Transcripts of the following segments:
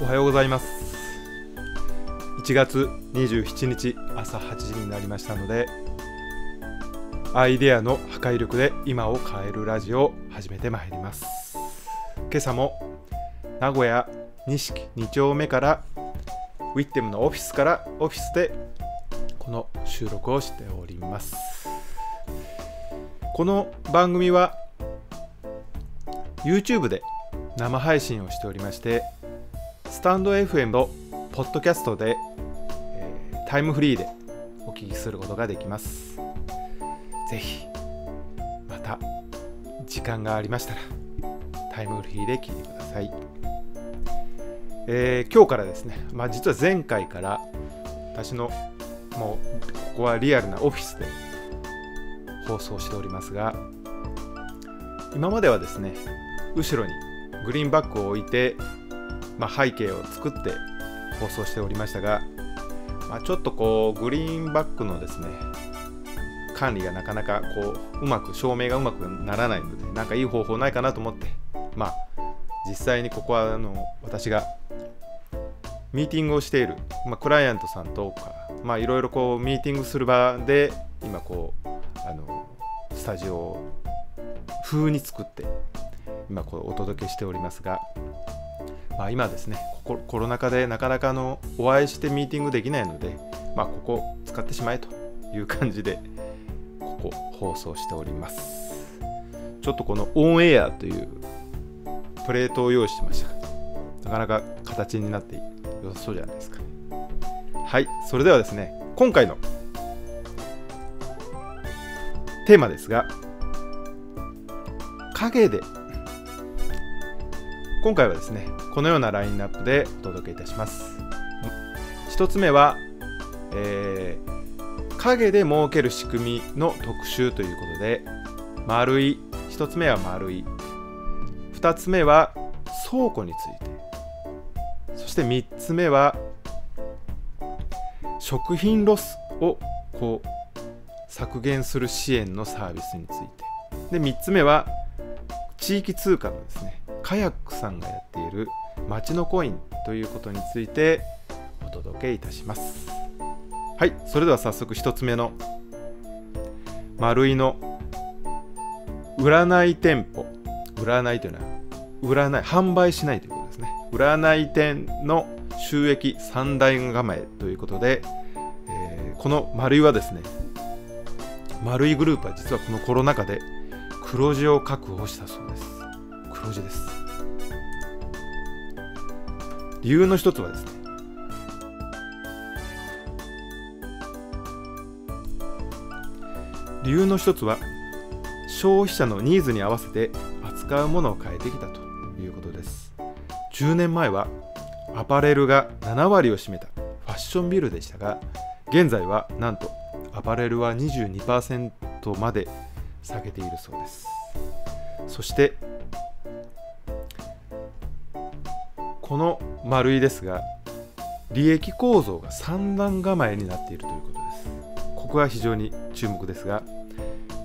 おはようございます。1月27日朝8時になりましたのでアイデアの破壊力で今を変えるラジオを始めてまいります。今朝も名古屋錦2丁目からウィッテムのオフィスからオフィスでこの収録をしております。この番組は YouTube で生配信をしておりましてスタンド FM とポッドキャストで、えータイムフリーでお聞きすることができます。ぜひまた時間がありましたらタイムフリーで聞いてください、えー今日からですね、まあ、実は前回から私のもうここはリアルなオフィスで放送しておりますが今まではですね後ろにグリーンバックを置いて、まあ、背景を作って放送しておりましたが、まあ、ちょっとこうグリーンバックのですね管理がなかなかこううまく照明がうまくならないのでなんかいい方法ないかなと思ってまあ実際にここはあの私がミーティングをしている、まあ、クライアントさんとかまあいろいろこうミーティングする場で今こうあのスタジオ風に作って今こうお届けしておりますが、まあ、今ですねコロナ禍でなかなかのお会いしてミーティングできないので、まあ、ここ使ってしまえという感じでここ放送しております。ちょっとこのオンエアというプレートを用意してました。なかなか形になって良さそうじゃないですかはいそれではですね今回のテーマですが影で今回はですねこのようなラインナップでお届けいたします。一つ目は、えー影で儲ける仕組みの特集ということで丸い一つ目は丸い。二つ目は倉庫について。そして三つ目は食品ロスをこう削減する支援のサービスについて。で3つ目は地域通貨のですねカヤックさんがやっている街のコインということについてお届けいたします。はいそれでは早速1つ目の丸いの占い店舗。占いというのは占い販売しないということですね。占い店の収益三大構えということで、えーこの丸いはですね丸いグループは実はこのコロナ禍で黒字を確保したそうです。黒字です。理由の一つはですね理由の一つは消費者のニーズに合わせて扱うものを変えてきたということです。10年前はアパレルが7割を占めたファッションビルでしたが現在はなんとアパレルは22%まで下げているそうです。そしてこの丸いですが利益構造が三段構えになっているということです。ここが非常に注目ですが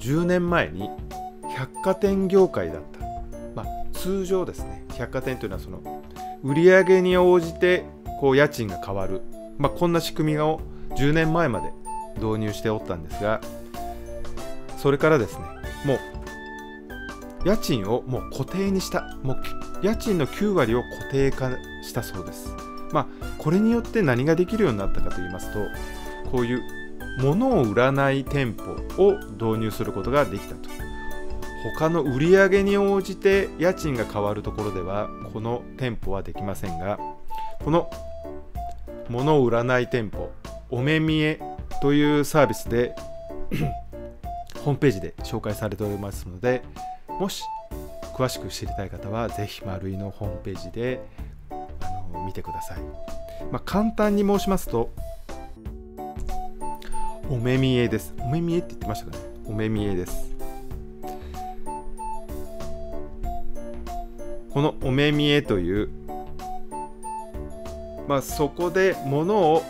10年前に百貨店業界だった、まあ、通常ですね百貨店というのはその売上に応じてこう家賃が変わる、まあ、こんな仕組みを10年前まで導入しておったんですがそれからですねもう家賃をもう固定にしたもう家賃の9割を固定化したそうです。まあこれによって何ができるようになったかと言いますとこういう物を売らない店舗を導入することができたと。他の売り上げに応じて家賃が変わるところではこの店舗はできませんがこの物を売らない店舗お目見えというサービスで ホームページで紹介されておりますのでもし詳しく知りたい方はぜひ丸いのホームページであの見てください、まあ、簡単に申しますとお目見えです。お目見えって言ってましたかね？お目見えです。このお目見えというまあそこで物を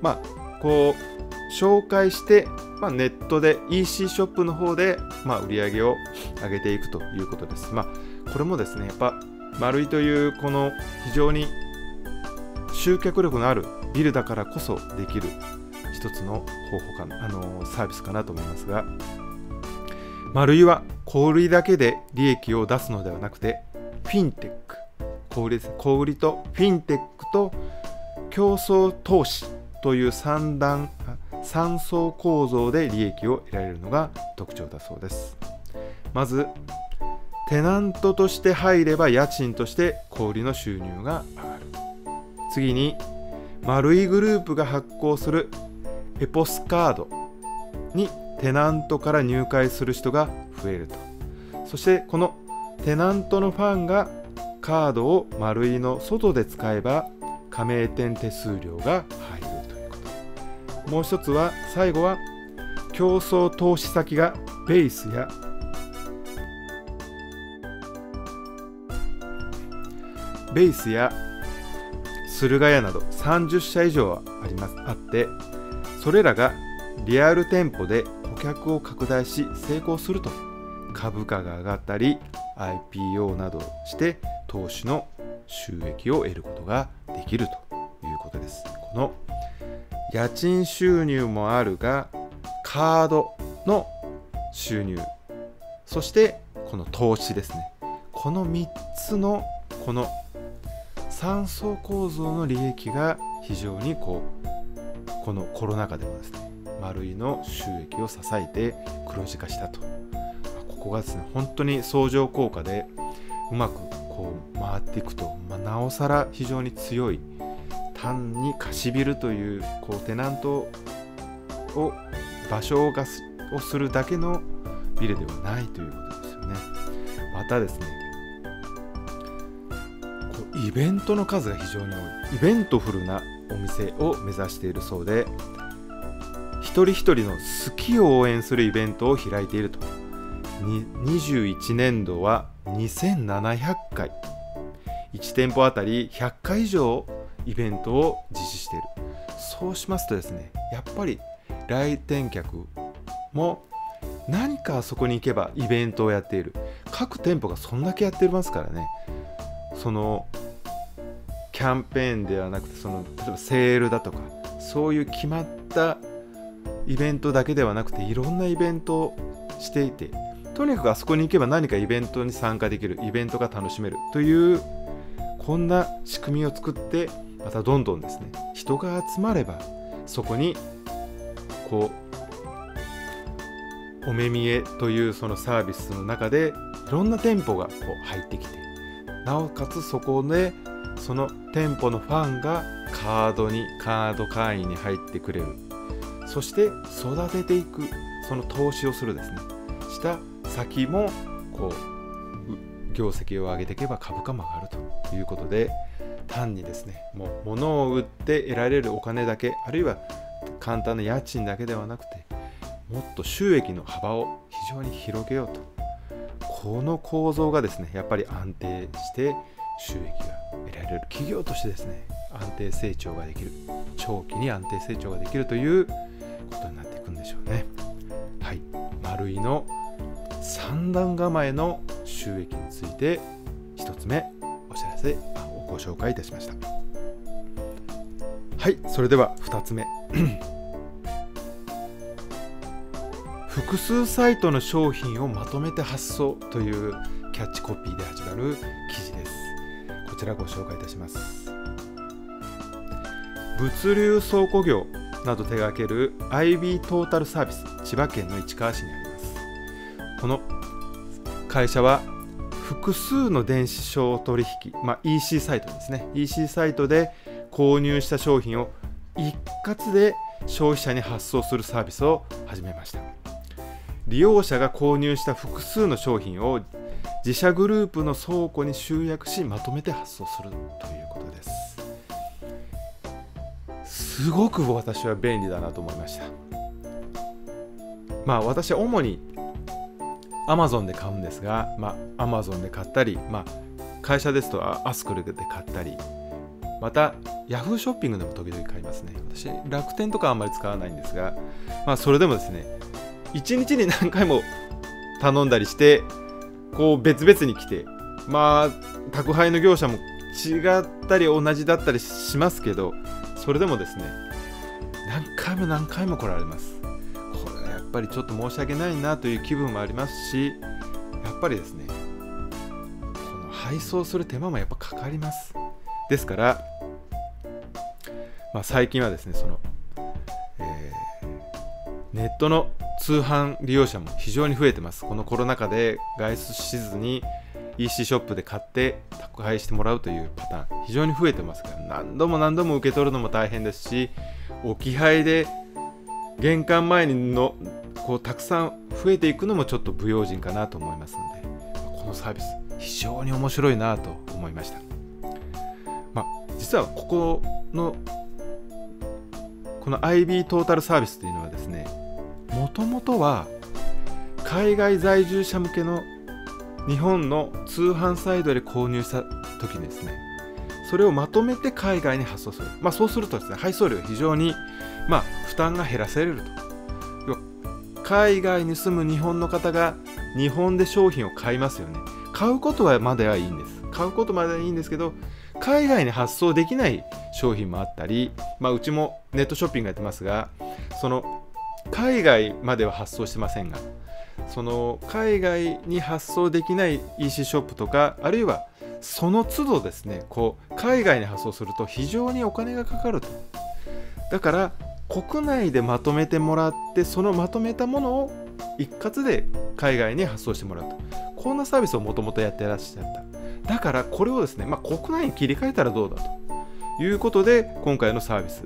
まあこう紹介して、まあ、ネットで EC ショップの方で、まあ、売り上げを上げていくということです。まあ、これもですね、やっぱ丸いというこの非常に集客力のあるビルだからこそできる一つの方法かなあのサービスかなと思いますが丸いは小売りだけで利益を出すのではなくてフィンテック小売です小売とフィンテックと競争投資という三段3層構造で利益を得られるのが特徴だそうですまずテナントとして入れば家賃として小売りの収入が上がる。次に丸いグループが発行するエポスカードにテナントから入会する人が増えると。そしてこのテナントのファンがカードを丸いの外で使えば加盟店手数料が入るということ。もう一つは最後は競争投資先がベースやベースや駿河屋など30社以上あります。あってそれらがリアル店舗で顧客を拡大し成功すると株価が上がったり IPO などして投資の収益を得ることができるということです。この家賃収入もあるがカードの収入そしてこの投資ですね。この3つのこの3層構造の利益が非常にこうこのコロナ禍でもですね丸いの収益を支えて黒字化したとここがですね本当に相乗効果でうまくこう回っていくと、まあ、なおさら非常に強い単に貸しビルというこうテナントを場所ををするだけのビルではないということですよね。またですねイベントの数が非常に多い。イベントフルなお店を目指しているそうで一人一人の好きを応援するイベントを開いていると。21年度は2700回。1店舗あたり100回以上イベントを実施している。そうしますとですねやっぱり来店客も何かあそこに行けばイベントをやっている。各店舗がそんだけやってますからね。そのキャンペーンではなくてその例えばセールだとかそういう決まったイベントだけではなくていろんなイベントをしていてとにかくあそこに行けば何かイベントに参加できるイベントが楽しめるというこんな仕組みを作ってまたどんどんですね人が集まればそこにこうお目見えというそのサービスの中でいろんな店舗がこう入ってきてなおかつそこでその店舗のファンがカードにカード会員に入ってくれる。そして育てていくその投資をするですね。した先もこう業績を上げていけば株価も上がるということで単にですねもう物を売って得られるお金だけあるいは簡単な家賃だけではなくてもっと収益の幅を非常に広げようと。この構造がですねやっぱり安定して収益が得られる企業としてですね安定成長ができる長期に安定成長ができるということになっていくんでしょうね。はい。丸いの三段構えの収益について1つ目お知らせをご紹介いたしました。はい。それでは2つ目。複数サイトの商品をまとめて発送というキャッチコピーで始まる記事です。ちらご紹介いたします。物流倉庫業など手掛ける IB トータルサービス千葉県の市川市にあります。この会社は複数の電子商取引、まあ、EC サイトですね。EC サイトで購入した商品を一括で消費者に発送するサービスを始めました。利用者が購入した複数の商品を自社グループの倉庫に集約しまとめて発送するということです。すごく私は便利だなと思いました。まあ私は主に Amazon で買うんですが、まあ、Amazon で買ったり、まあ、会社ですとアスクルで買ったりまた Yahoo ショッピングでも時々買いますね。私楽天とかあんまり使わないんですが、まあ、それでもですね1日に何回も頼んだりしてこう別々に来てまあ宅配の業者も違ったり同じだったりしますけどそれでもですね何回も何回も来られます。これはやっぱりちょっと申し訳ないなという気分もありますしやっぱりですねその配送する手間もやっぱかかります。ですから、まあ、最近はですねその、えー、ネットの通販利用者も非常に増えてます。このコロナ禍で外出しずに EC ショップで買って宅配してもらうというパターン非常に増えてますから何度も何度も受け取るのも大変ですし置き配で玄関前にのこうたくさん増えていくのもちょっと不用心かなと思いますのでこのサービス非常に面白いなと思いました、まあ、実はここのこの IB トータルサービスというのはですねもともとは海外在住者向けの日本の通販サイトで購入した時にですねそれをまとめて海外に発送する、まあ、そうするとですね配送料非常に、まあ、負担が減らせれると。海外に住む日本の方が日本で商品を買いますよね。買うことはまではいいんです。買うことまではいいんですけど海外に発送できない商品もあったり、まあ、うちもネットショッピングやってますがその海外までは発送してませんがその海外に発送できない EC ショップとかあるいはその都度ですねこう海外に発送すると非常にお金がかかると。だから国内でまとめてもらってそのまとめたものを一括で海外に発送してもらうとこんなサービスをもともとやってらっしゃった。だからこれをですね、まあ、国内に切り替えたらどうだと。いうことで今回のサービス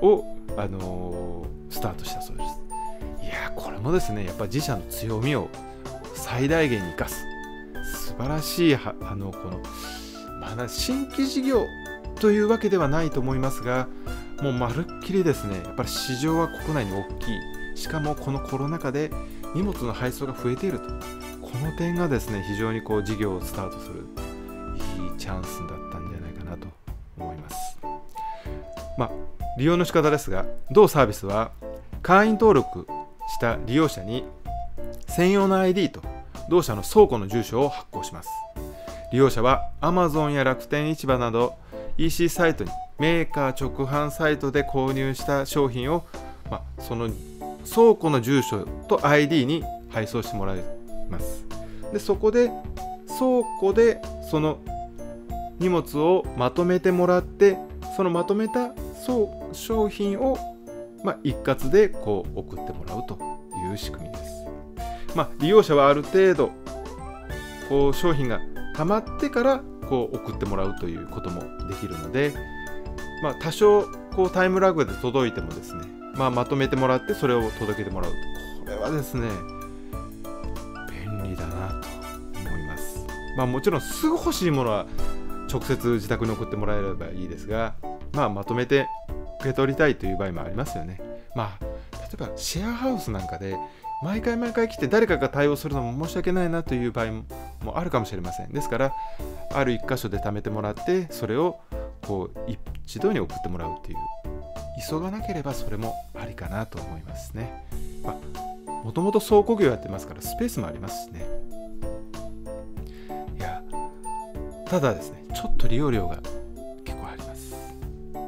を、あのー、スタートしたそうです。やこれもですねやっぱ自社の強みを最大限に生かす。素晴らしいあのこの、まあ、新規事業というわけではないと思いますがもうまるっきりですねやっぱり市場は国内に大きい。しかもこのコロナ禍で荷物の配送が増えていると。この点がですね非常にこう事業をスタートするいいチャンスだったんじゃないかなと思います。まあ利用の仕方ですが同サービスは会員登録した利用者に専用の ID と同社の倉庫の住所を発行します。利用者は Amazon や楽天市場など EC サイトにメーカー直販サイトで購入した商品を、まあ、その倉庫の住所と ID に配送してもらいます。でそこで倉庫でその荷物をまとめてもらってそのまとめた商品を、まあ、一括でこう送ってもらうという仕組みです。まあ、利用者はある程度こう商品が溜まってからこう送ってもらうということもできるので、まあ、多少こうタイムラグで届いてもですね、まあ、まとめてもらってそれを届けてもらうとこれはですね便利だなと思います、まあ、もちろんすぐ欲しいものは直接自宅に送ってもらえればいいですが、まあ、まとめて受け取りたいという場合もありますよね。まあ例えばシェアハウスなんかで毎回毎回来て誰かが対応するのも申し訳ないなという場合もあるかもしれません。ですからある1箇所で貯めてもらってそれをこう一度に送ってもらうっていう急がなければそれもありかなと思いますね。もともと倉庫業やってますからスペースもありますしね。いやただですねちょっと利用料が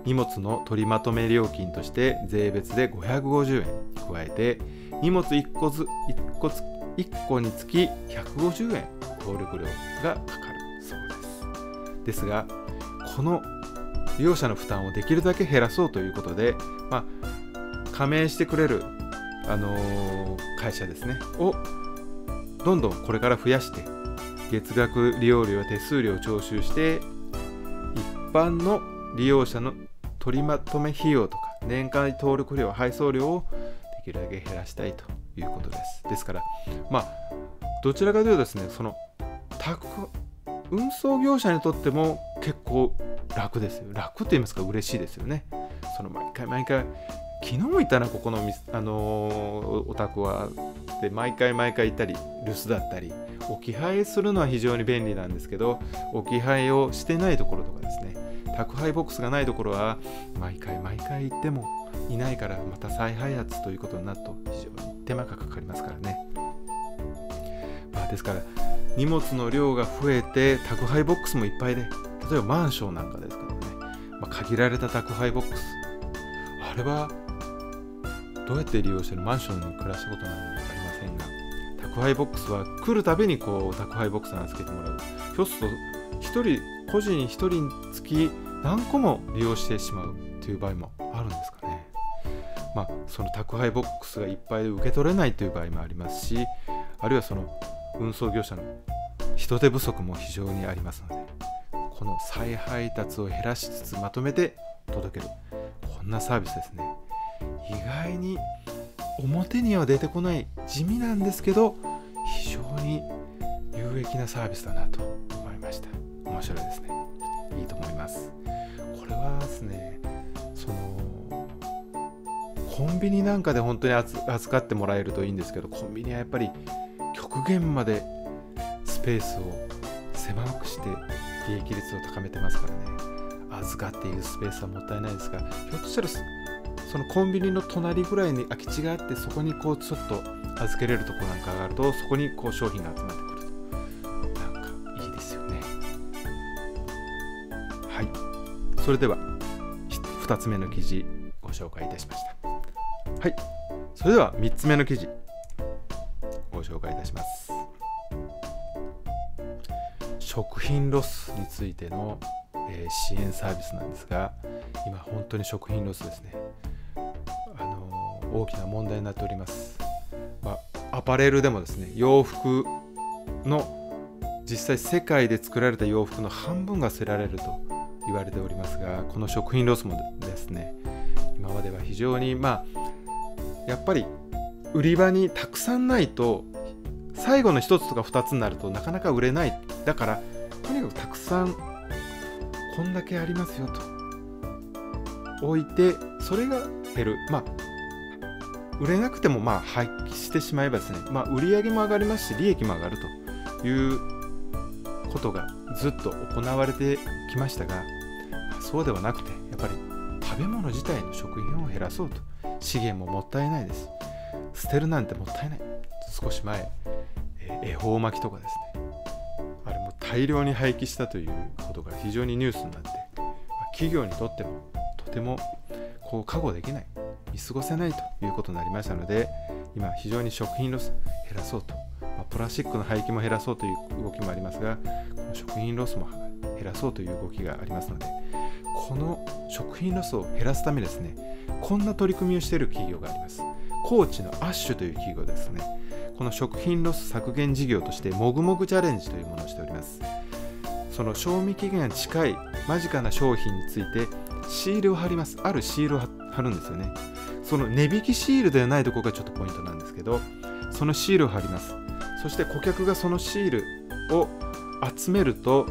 荷物の取りまとめ料金として税別で550円加えて荷物1個ず 1, 個1個につき150円登録料がかかるそうです。ですがこの利用者の負担をできるだけ減らそうということで、まあ、加盟してくれる、あのー、会社ですねをどんどんこれから増やして月額利用料や手数料を徴収して一般の利用者の取りまとめ費用とか年間登録料配送料をできるだけ減らしたいということです。ですから、まあ、どちらかというとですね、その宅運送業者にとっても結構楽ですよ。楽って言いますか、嬉しいですよね。その毎回毎回、昨日も行ったな、ここの、あのー、お宅は。で、毎回毎回行ったり、留守だったり、置き配するのは非常に便利なんですけど、置き配をしてないところとかですね、宅配ボックスがないところは、毎回毎回行っても、いないからまた再配達ということになると非常に手間がかかりますからね、まあ、ですから荷物の量が増えて宅配ボックスもいっぱいで例えばマンションなんかですけどね、まあ、限られた宅配ボックス。あれはどうやって利用してる？マンションに暮らしたことないのか分かりませんが。宅配ボックスは来るたびにこう宅配ボックスをつけてもらう。ひょっと1人個人1人につき何個も利用してしまうという場合もあるんですかね。まあその宅配ボックスがいっぱいで受け取れないという場合もありますしあるいはその運送業者の人手不足も非常にありますのでこの再配達を減らしつつまとめて届ける。こんなサービスですね。意外に表には出てこない地味なんですけど非常に有益なサービスだなと思いました。面白いですね。いいと思います。これはですね。そのコンビニなんかで本当に扱ってもらえるといいんですけどコンビニはやっぱり極限までスペースを狭くして利益率を高めてますからね。預かっているスペースはもったいないですがひょっとしたらそのコンビニの隣ぐらいに空き地があってそこにこうちょっと預けれるとこなんかがあるとそこにこう商品が集まってくると。なんかいいですよね。はい。それでは。2つ目の記事ご紹介いたしました。はい。それでは3つ目の記事ご紹介いたします。食品ロスについての、えー、支援サービスなんですが今本当に食品ロスですね。あのー、大きな問題になっております、まあ、アパレルでもですね洋服の実際世界で作られた洋服の半分が捨てられると。言われておりますがこの食品ロスもですね今までは非常にまあやっぱり売り場にたくさんないと最後の1つとか2つになるとなかなか売れない。だからとにかくたくさんこんだけありますよと置いてそれが減る。まあ売れなくてもまあ廃棄してしまえばですね、まあ、売り上げも上がりますし利益も上がるということがずっと行われてきましたがそうではなくてやっぱり食べ物自体の食品を減らそうと資源ももったいないです。捨てるなんてもったいない。少し前、え恵方巻きとかですね。あれも大量に廃棄したということが非常にニュースになって、企業にとってもとてもこう看過できない。見過ごせないということになりましたので今非常に食品ロス減らそうと、ま、プラスチックの廃棄も減らそうという動きもありますがこの食品ロスも減らそうという動きがありますのでこの食品ロスを減らすためですねこんな取り組みをしている企業があります。高知のアッシュという企業ですね。この食品ロス削減事業としてもぐもぐチャレンジというものをしております。その賞味期限が近い間近な商品についてシールを貼ります。あるシールを貼るんですよね。その値引きシールではないところがちょっとポイントなんですけどそのシールを貼ります。そして顧客がそのシールを集めると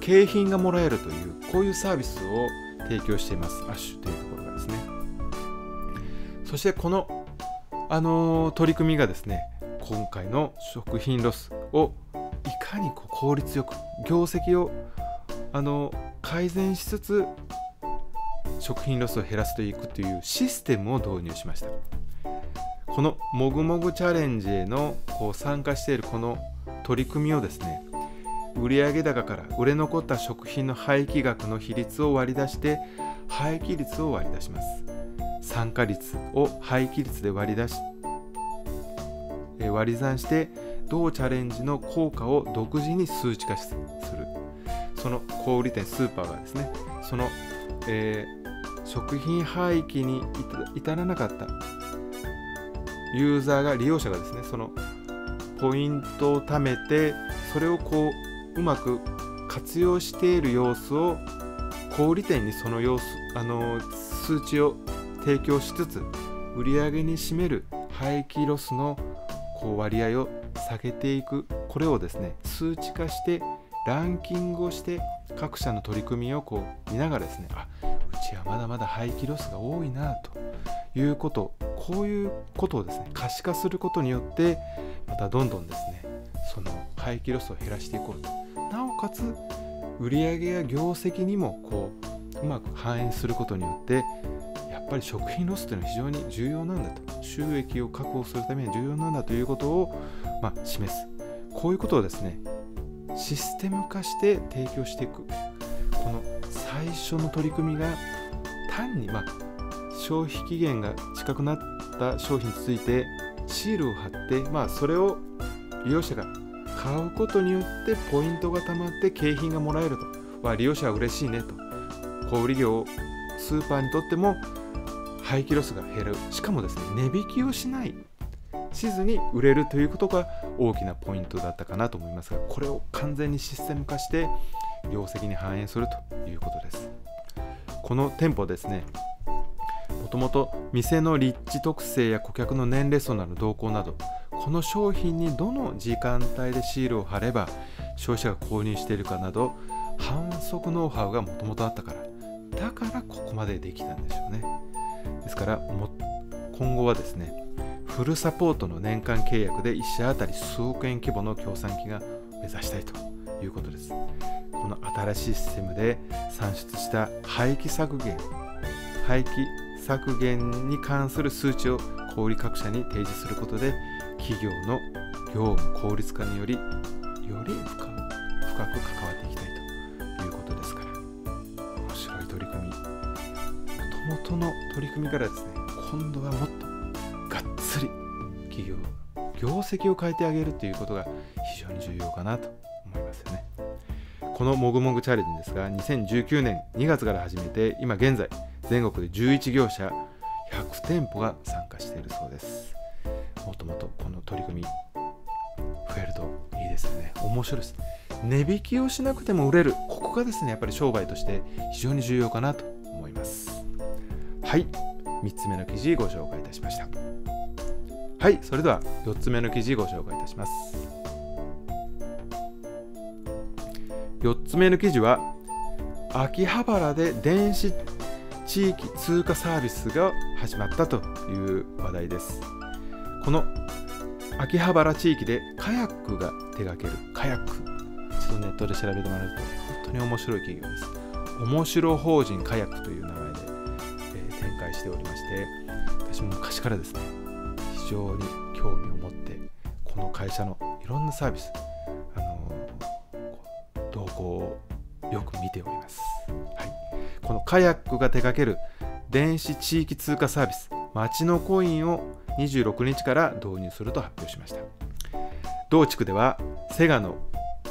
景品がもらえるというこういうサービスを提供しています。アッシュというところがですね。そしてこの、あのー、取り組みがですね今回の食品ロスをいかにこう効率よく業績をあの改善しつつ食品ロスを減らすといくというシステムを導入しました。このもぐもぐチャレンジへのこう参加しているこの取り組みをですね売上高から売れ残った食品の廃棄額の比率を割り出して廃棄率を割り出します。参加率を廃棄率で割り出し割り算して同チャレンジの効果を独自に数値化する。その小売店スーパーがですねその、えー、食品廃棄に至らなかったユーザーが利用者がですねそのポイントを貯めてそれをこううまく活用している様子を小売店にその様子あの数値を提供しつつ売上に占める廃棄ロスのこう割合を下げていくこれをですね数値化してランキングをして各社の取り組みをこう見ながらですねあうちはまだまだ廃棄ロスが多いなということこういうことをですね可視化することによってまたどんどんですねその廃棄ロスを減らしていこうと。なおかつ売上や業績にもこううまく反映することによってやっぱり食品ロスというのは非常に重要なんだと。収益を確保するためには重要なんだということを、まあ、示す。こういうことをですねシステム化して提供していく。この最初の取り組みが単に、まあ、消費期限が近くなった商品についてシールを貼って、まあ、それを利用者が買うことによってポイントがたまって景品がもらえると。は利用者は嬉しいねと。小売業スーパーにとっても廃棄ロスが減る。しかもですね値引きをしないしずに売れるということが大きなポイントだったかなと思いますがこれを完全にシステム化して業績に反映するということです。この店舗ですねもともと店の立地特性や顧客の年齢層など動向などこの商品にどの時間帯でシールを貼れば消費者が購入しているかなど反則ノウハウがもともとあったからだからここまでできたんでしょうね。ですから今後はですねフルサポートの年間契約で1社当たり数億円規模の協賛金が目指したいということです。この新しいシステムで算出した廃棄削減廃棄削減に関する数値を小売各社に提示することで企業の業務効率化によりより深く関わっていきたいということですから面白い取り組みもともとの取り組みからですね今度はもっとがっつり企業業績を変えてあげるということが非常に重要かなと思いますよね。このもぐもぐチャレンジですが2019年2月から始めて今現在全国で11業者100店舗が参面白いです。値引きをしなくても売れる。ここがですねやっぱり商売として非常に重要かなと思います。はい。3つ目の記事ご紹介いたしました。はい。それでは4つ目の記事ご紹介いたします。4つ目の記事は秋葉原で電子地域通貨サービスが始まったという話題です。この秋葉原地域でカヤックが手掛ける。カヤック。一度ネットで調べてもらうと。本当に面白い企業です。面白法人カヤックという名前で、えー、展開しておりまして私も昔からですね非常に興味を持ってこの会社のいろんなサービス、あのー、動向をよく見ております、はい、このカヤックが手掛ける電子地域通貨サービス街のコインを26日から導入すると発表しました。同地区ではセガの、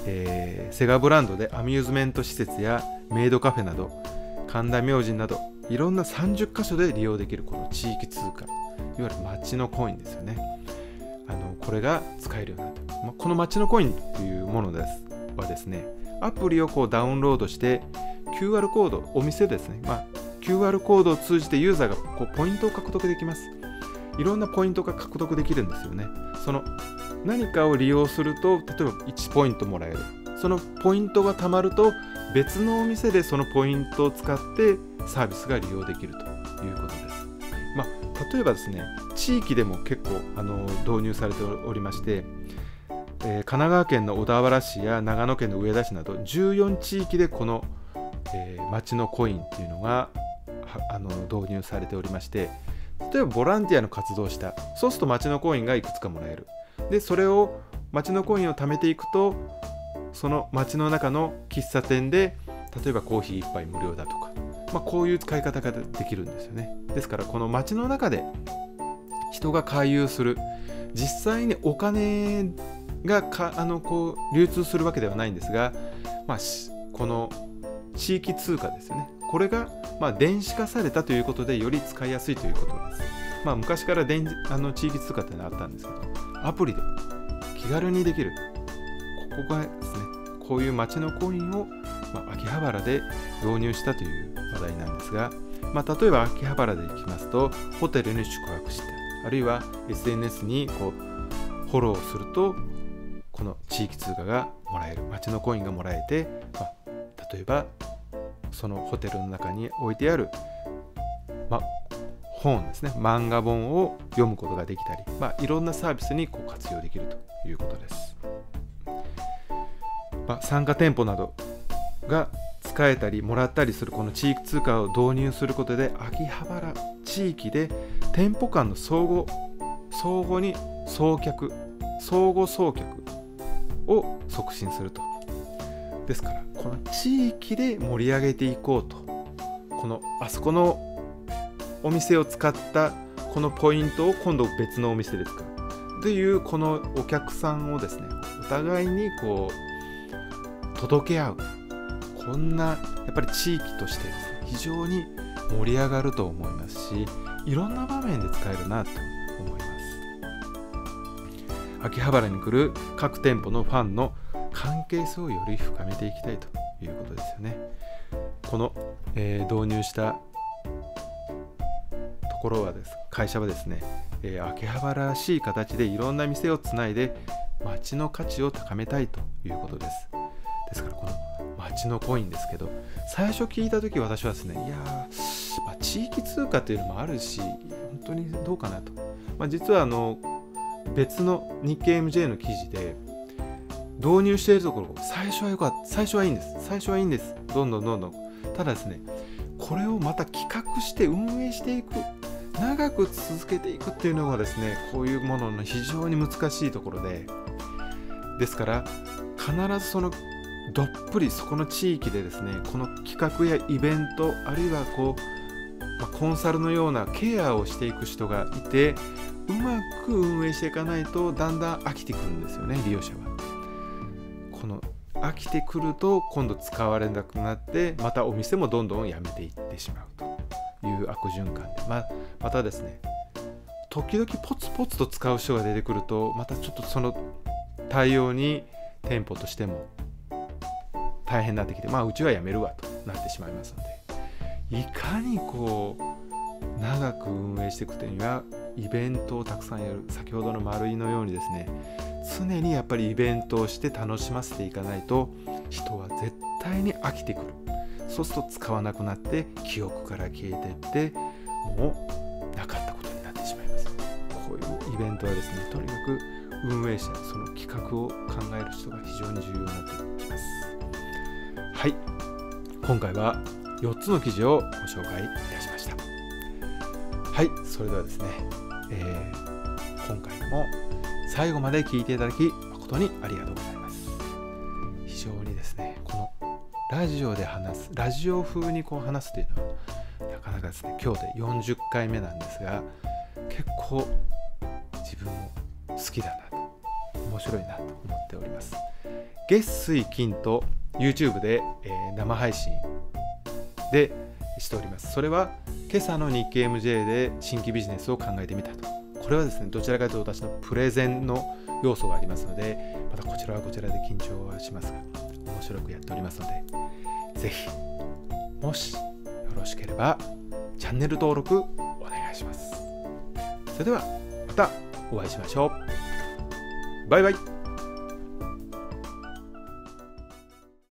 えー、セガブランドでアミューズメント施設やメイドカフェなど神田明神などいろんな30カ所で利用できるこの地域通貨いわゆる街のコインですよね。あのこれが使えるようになった、まこの街のコインというものですはですねアプリをこうダウンロードして QR コードお店ですね、まあ、QR コードを通じてユーザーがこうポイントを獲得できます。いろんなポイントが獲得できるんですよね。その何かを利用すると、例えば1ポイントもらえる。そのポイントが貯まると、別のお店でそのポイントを使ってサービスが利用できるということです。まあ、例えばですね、地域でも結構あの導入されておりまして、えー、神奈川県の小田原市や長野県の上田市など14地域でこの、えー、町のコインっていうのがあの導入されておりまして例えばボランティアの活動をした。そうすると町のコインがいくつかもらえる。でそれを町のコインを貯めていくとその町の中の喫茶店で例えばコーヒー1杯無料だとか、まあ、こういう使い方ができるんですよね。ですからこの町の中で人が回遊する。実際にお金がかあのこう流通するわけではないんですが、まあ、この地域通貨ですよね。これがまあ、電子化されたということでより使いやすいということです。まあ、昔から電あの地域通貨ってのはあったんですけど、アプリで気軽にできる。ここがですね、こういう街のコインを、まあ、秋葉原で導入したという話題なんですが、まあ、例えば秋葉原で行きますと、ホテルに宿泊して、あるいは SNS にこうフォローすると、この地域通貨がもらえる、街のコインがもらえて、まあ、例えばそのホテルの中に置いてある、ま、本ですね。漫画本を読むことができたり、まあ、いろんなサービスにこう活用できるということです、ま、参加店舗などが使えたりもらったりするこの地域通貨を導入することで秋葉原地域で店舗間の相互相互に送客相互送客を促進すると。ですからこの地域で盛り上げていこうと。このあそこのお店を使ったこのポイントを今度別のお店で使う。というこのお客さんをですねお互いにこう届け合う。こんなやっぱり地域としてですね非常に盛り上がると思いますしいろんな場面で使えるなと思います。秋葉原に来る各店舗のファンの係性をより深めていきたいということですよね。この、えー、導入したところはです会社はですね、えー、秋葉原らしい形でいろんな店をつないで街の価値を高めたいということです。ですからこの街のコインですけど最初聞いた時私はですねいやまあ、地域通貨というのもあるし本当にどうかなと、まあ、実はあの別の日経 MJ の記事で導入しているところ最初はよかった。最初はいいんです。最初はいいんです。どんどんどんどん。ただですねこれをまた企画して運営していく。長く続けていくっていうのがですねこういうものの非常に難しいところで。ですから必ずそのどっぷりそこの地域でですねこの企画やイベントあるいはこう、ま、コンサルのようなケアをしていく人がいてうまく運営していかないとだんだん飽きてくるんですよね利用者は。飽きてくると今度使われなくなってまたお店もどんどんやめていってしまうという悪循環で、ままたですね時々ポツポツと使う人が出てくるとまたちょっとその対応に店舗としても大変になってきてまあうちはやめるわとなってしまいますのでいかにこう長く運営していくというにはイベントをたくさんやる先ほどの丸いのようにですね常にやっぱりイベントをして楽しませていかないと人は絶対に飽きてくる。そうすると使わなくなって記憶から消えていってもうなかったことになってしまいます。こういうイベントはですねとにかく運営者その企画を考える人が非常に重要になってきます。はい。今回は4つの記事をご紹介いたしました。はい。それではですね、えー、今回も最後まで聞いていただき誠にありがとうございます。非常にですねこのラジオで話すラジオ風にこう話すというのはなかなかですね今日で40回目なんですが結構自分も好きだなと面白いなと思っております。月水金と YouTube で、えー、生配信でしております。それは今朝の日経 MJ で新規ビジネスを考えてみたと。これはですねどちらかというと私のプレゼンの要素がありますのでまたこちらはこちらで緊張はしますが面白くやっておりますのでぜひもしよろしければチャンネル登録お願いします。それではまたお会いしましょう。バイバイ。